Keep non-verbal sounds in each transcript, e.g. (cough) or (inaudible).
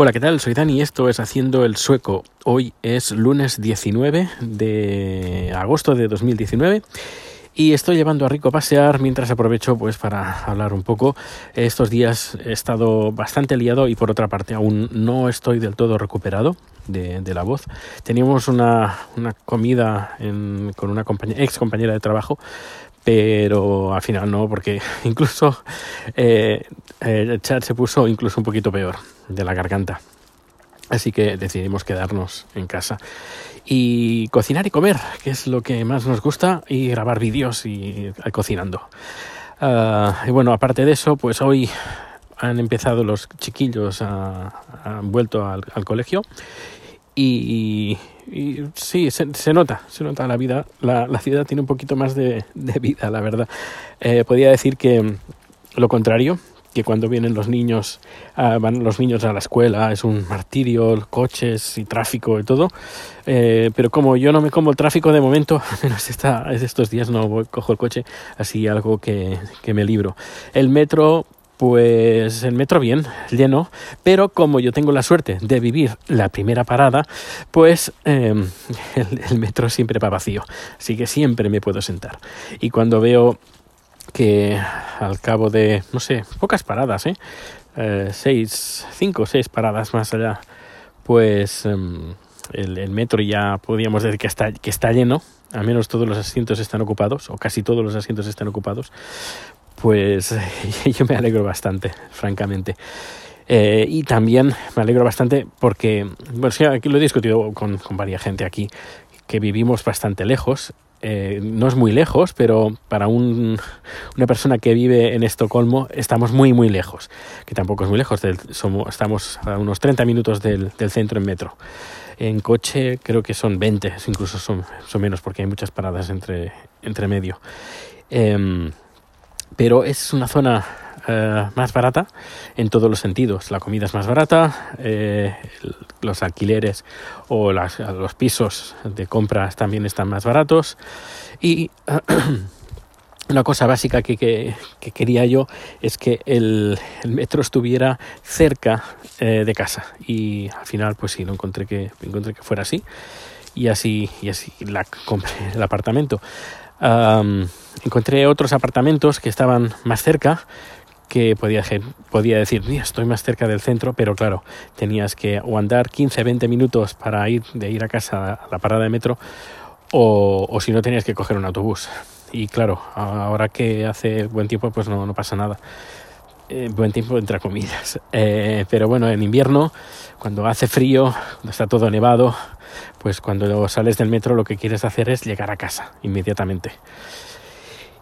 Hola, ¿qué tal? Soy Dani y esto es Haciendo el Sueco. Hoy es lunes 19 de agosto de 2019 y estoy llevando a Rico a pasear mientras aprovecho pues para hablar un poco. Estos días he estado bastante liado y por otra parte aún no estoy del todo recuperado de, la voz. Teníamos una, comida con una ex compañera de trabajo pero al final no, porque (laughs) incluso eh, el chat se puso incluso un poquito peor de la garganta. Así que decidimos quedarnos en casa y cocinar y comer, que es lo que más nos gusta, y grabar vídeos y eh, cocinando. Ah, y bueno, aparte de eso, pues hoy han empezado los chiquillos, han vuelto al, colegio y, sí, se, nota, se nota la vida, la, ciudad tiene un poquito más de, vida, la verdad. Eh, podría decir que lo contrario, que cuando vienen los niños, ah, van los niños a la escuela, es un martirio, coches y tráfico y todo. Eh, pero como yo no me como el tráfico de momento, (laughs) menos esta, estos días no cojo el coche, así algo que, que me libro. El metro, pues el metro bien, lleno, pero como yo tengo la suerte de vivir la primera parada, pues em, (laughs) el, metro siempre va vacío, así que siempre me puedo sentar. Y cuando veo que al cabo de, no sé, pocas paradas, ¿eh? eh seis, cinco o seis paradas más allá, pues em, el, metro ya podríamos decir que está, que está lleno, al menos todos los asientos están ocupados, o casi todos los asientos están ocupados, pues (laughs) yo me alegro bastante, francamente. Eh, y también me alegro bastante porque, bueno, sí, aquí lo he discutido con, con varias gente aquí, que vivimos bastante lejos eh, no es muy lejos, pero para un, una persona que vive en Estocolmo estamos muy, muy lejos, que tampoco es muy lejos, somos, estamos a unos 30 minutos del, centro en metro. En coche creo que son 20, incluso son, son menos porque hay muchas paradas entre, entre medio. Em, pero es una zona eh, más barata en todos los sentidos. La comida es más barata, eh, los alquileres o los pisos de compras también están más baratos y (clears throat) una cosa básica que, quería yo es que el, metro estuviera cerca eh, de casa y al final pues sí, lo encontré que, encontré que fuera así y así, y así la compré (laughs) el apartamento. encontré otros apartamentos que estaban más cerca que podía, podía decir, estoy más cerca del centro, pero claro, tenías que o andar 15, 20 minutos para ir de ir a casa a la parada de metro, o, o si no tenías que coger un autobús. Y claro, ahora que hace buen tiempo, pues no, no pasa nada. Eh, buen tiempo entre comillas. (laughs) Eh, pero bueno, en invierno, cuando hace frío, cuando está todo nevado, pues cuando sales del metro lo que quieres hacer es llegar a casa inmediatamente.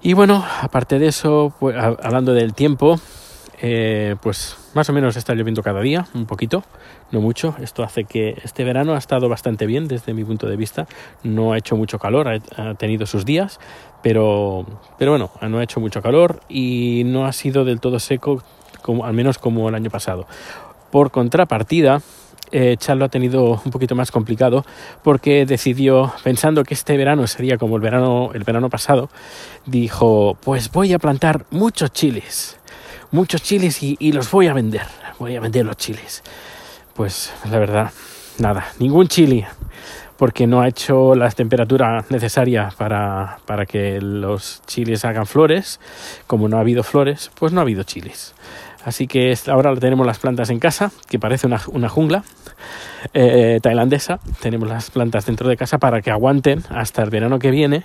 Y bueno, aparte de eso, pues, hablando del tiempo, eh, pues más o menos está lloviendo cada día, un poquito, no mucho. Esto hace que este verano ha estado bastante bien desde mi punto de vista. No ha hecho mucho calor, ha, tenido sus días, pero, pero bueno, no ha hecho mucho calor y no ha sido del todo seco, como, al menos como el año pasado. Por contrapartida, eh, ha tenido un poquito más complicado porque decidió, pensando que este verano sería como el verano, el verano pasado, dijo, pues voy a plantar muchos chiles, muchos chiles y, los voy a vender, voy a vender los chiles. Pues la verdad, nada, ningún chile, porque no ha hecho la temperatura necesaria para, para que los chiles hagan flores. Como no ha habido flores, pues no ha habido chiles. Así que ahora tenemos las plantas en casa, que parece una, jungla eh, tailandesa. Tenemos las plantas dentro de casa para que aguanten hasta el verano que viene.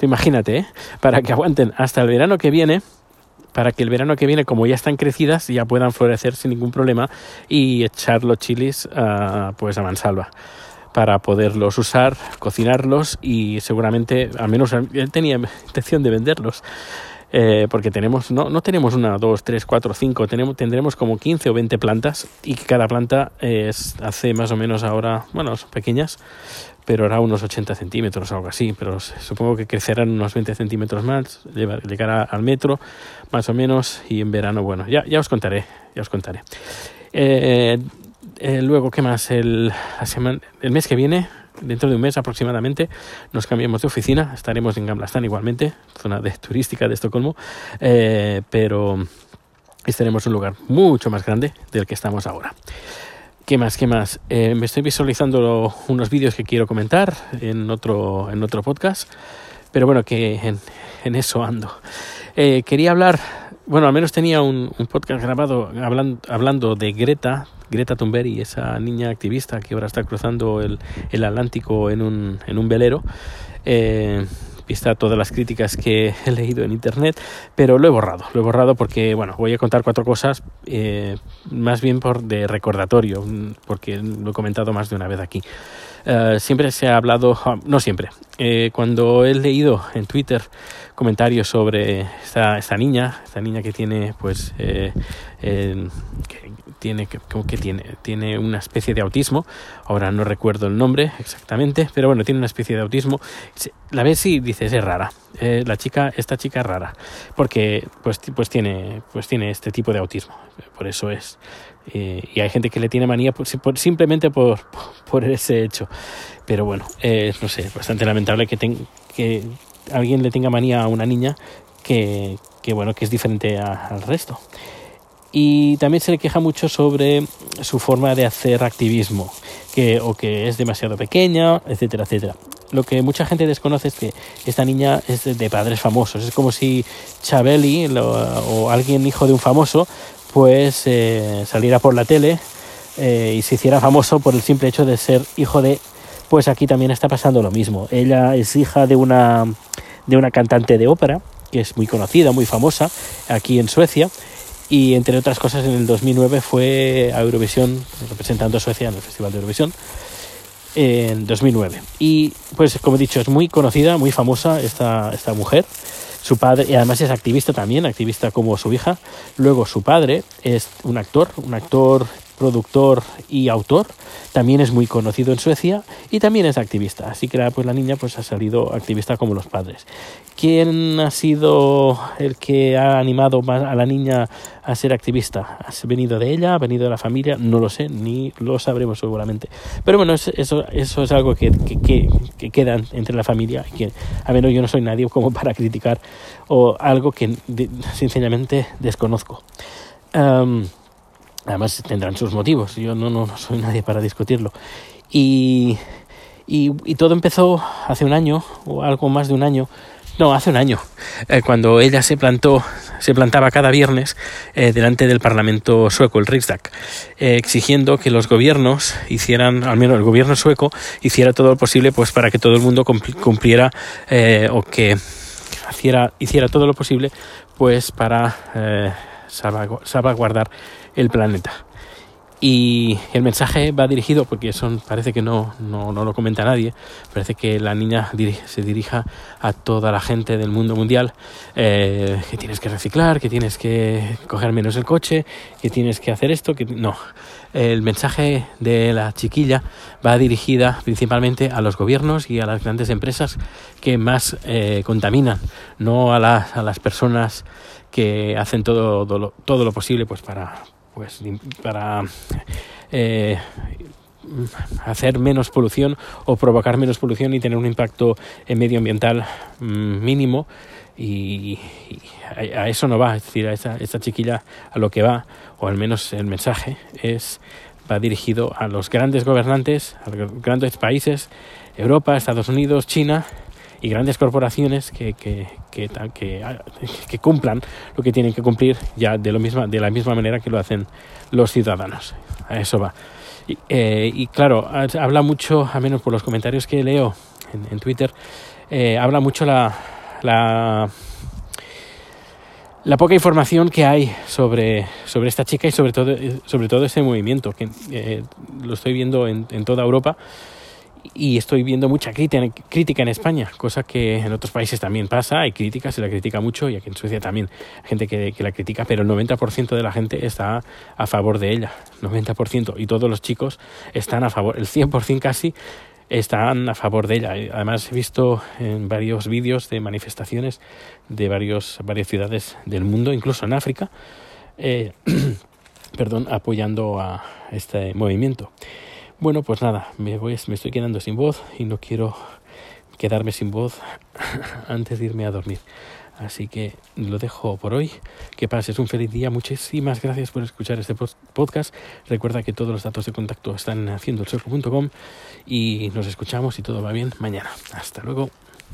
Imagínate, ¿eh? para que aguanten hasta el verano que viene para que el verano que viene, como ya están crecidas, ya puedan florecer sin ningún problema y echar los chiles uh, pues a mansalva para poderlos usar, cocinarlos y seguramente, al menos él tenía intención de venderlos. Eh, porque tenemos, no, no tenemos una, dos, tres, cuatro, cinco, tenemos, tendremos como 15 o 20 plantas y cada planta es, hace más o menos ahora, bueno, son pequeñas, pero hará unos 80 centímetros, algo así, pero supongo que crecerán unos 20 centímetros más, llegará al metro, más o menos, y en verano, bueno, ya, ya os contaré, ya os contaré. Eh, eh, luego, ¿qué más? El, la semana, el mes que viene dentro de un mes aproximadamente nos cambiamos de oficina, estaremos en Gamlastan igualmente, zona de, turística de Estocolmo, eh, pero estaremos en un lugar mucho más grande del que estamos ahora. ¿Qué más? ¿Qué más? Eh, me estoy visualizando unos vídeos que quiero comentar en otro, en otro podcast, pero bueno, que en, en eso ando. Eh, quería hablar, bueno, al menos tenía un, podcast grabado hablando, hablando de Greta, Greta Thunberg, esa niña activista que ahora está cruzando el, el Atlántico en un, en un velero. Eh, vista todas las críticas que (laughs) he leído en internet, pero lo he borrado, lo he borrado porque, bueno, voy a contar cuatro cosas, eh, más bien por de recordatorio, porque lo he comentado más de una vez aquí. Uh, siempre se ha hablado, no siempre, eh, cuando he leído en Twitter comentarios sobre esta, esta niña, esta niña que tiene, pues, eh, eh, que tiene, que, que tiene, tiene una especie de autismo, ahora no recuerdo el nombre exactamente, pero bueno, tiene una especie de autismo, la ves y dices es rara, eh, la chica, esta chica es rara, porque pues, pues, tiene, pues tiene este tipo de autismo, por eso es. Eh, y hay gente que le tiene manía por, por, simplemente por, por, ese hecho. Pero bueno, eh, no sé, bastante lamentable que, ten, que alguien le tenga manía a una niña que, que bueno, que es diferente al resto. Y también se le queja mucho sobre su forma de hacer activismo, que, o que es demasiado pequeña, etcétera, etcétera. Lo que mucha gente desconoce es que esta niña es de, padres famosos. Es como si Chabeli o alguien hijo de un famoso pues eh, saliera por la tele eh, y se hiciera famoso por el simple hecho de ser hijo de pues aquí también está pasando lo mismo. Ella es hija de una de una cantante de ópera que es muy conocida muy famosa aquí en Suecia y entre otras cosas en el 2009 fue a Eurovisión representando a Suecia en el Festival de Eurovisión en 2009 y pues como he dicho es muy conocida muy famosa esta esta mujer. Su padre, y además es activista también, activista como su hija. Luego su padre es un actor, un actor, productor y autor. También es muy conocido en Suecia y también es activista. Así que pues la niña pues ha salido activista como los padres. ¿Quién ha sido el que ha animado más a la niña a ser activista? ¿Ha venido de ella? ¿Ha venido de la familia? No lo sé, ni lo sabremos seguramente. Pero bueno, eso, eso es algo que, que, que, que queda entre la familia. Que, a menos yo no soy nadie como para criticar o algo que de, sencillamente desconozco. Um, además tendrán sus motivos. Yo no, no, soy nadie para discutirlo. Y todo empezó hace un año o algo más de un año no, hace un año, eh, cuando ella se plantó, se plantaba cada viernes eh, delante del Parlamento sueco, el Riksdag, eh, exigiendo que los gobiernos hicieran, al menos el gobierno sueco, hiciera todo lo posible pues para que todo el mundo cumpliera o que hiciera, hiciera todo lo posible pues para salvaguardar el planeta. Y el mensaje va dirigido, porque eso parece que no, no, no lo comenta nadie, parece que la niña dirige, se dirija a toda la gente del mundo mundial, eh, que tienes que reciclar, que tienes que coger menos el coche, que tienes que hacer esto, que no. El mensaje de la chiquilla va dirigida principalmente a los gobiernos y a las grandes empresas que más eh, contaminan, no a, la, a las personas que hacen todo, todo, todo lo posible pues para pues para eh, hacer menos polución o provocar menos polución y tener un impacto medioambiental mmm, mínimo. Y, a, eso no va, es decir, a esta, esta chiquilla a lo que va, o al menos el mensaje es va dirigido a los grandes gobernantes, a los grandes países, Europa, Estados Unidos, China, y grandes corporaciones que, que, que, que, que cumplan lo que tienen que cumplir ya de, lo misma, de la misma manera que lo hacen los ciudadanos. A eso va. Y, eh, y claro, habla mucho, a menos por los comentarios que leo en, Twitter, eh, habla mucho la, la, poca información que hay sobre, sobre esta chica y sobre todo, sobre todo ese movimiento, que eh, lo estoy viendo en, en toda Europa y estoy viendo mucha crítica en España, cosa que en otros países también pasa, hay críticas, se la critica mucho y aquí en Suecia también hay gente que, que la critica, pero el 90% de la gente está a favor de ella, 90%, y todos los chicos están a favor, el 100% casi están a favor de ella. Además he visto en varios vídeos de manifestaciones de varios, varias ciudades del mundo, incluso en África, eh, (clears throat) perdón, apoyando a este movimiento. Bueno, pues nada, me, voy, me estoy quedando sin voz y no quiero quedarme sin voz (laughs) antes de irme a dormir. Así que lo dejo por hoy. Que pases un feliz día. Muchísimas gracias por escuchar este podcast. Recuerda que todos los datos de contacto están haciendo el y nos escuchamos y todo va bien mañana. Hasta luego.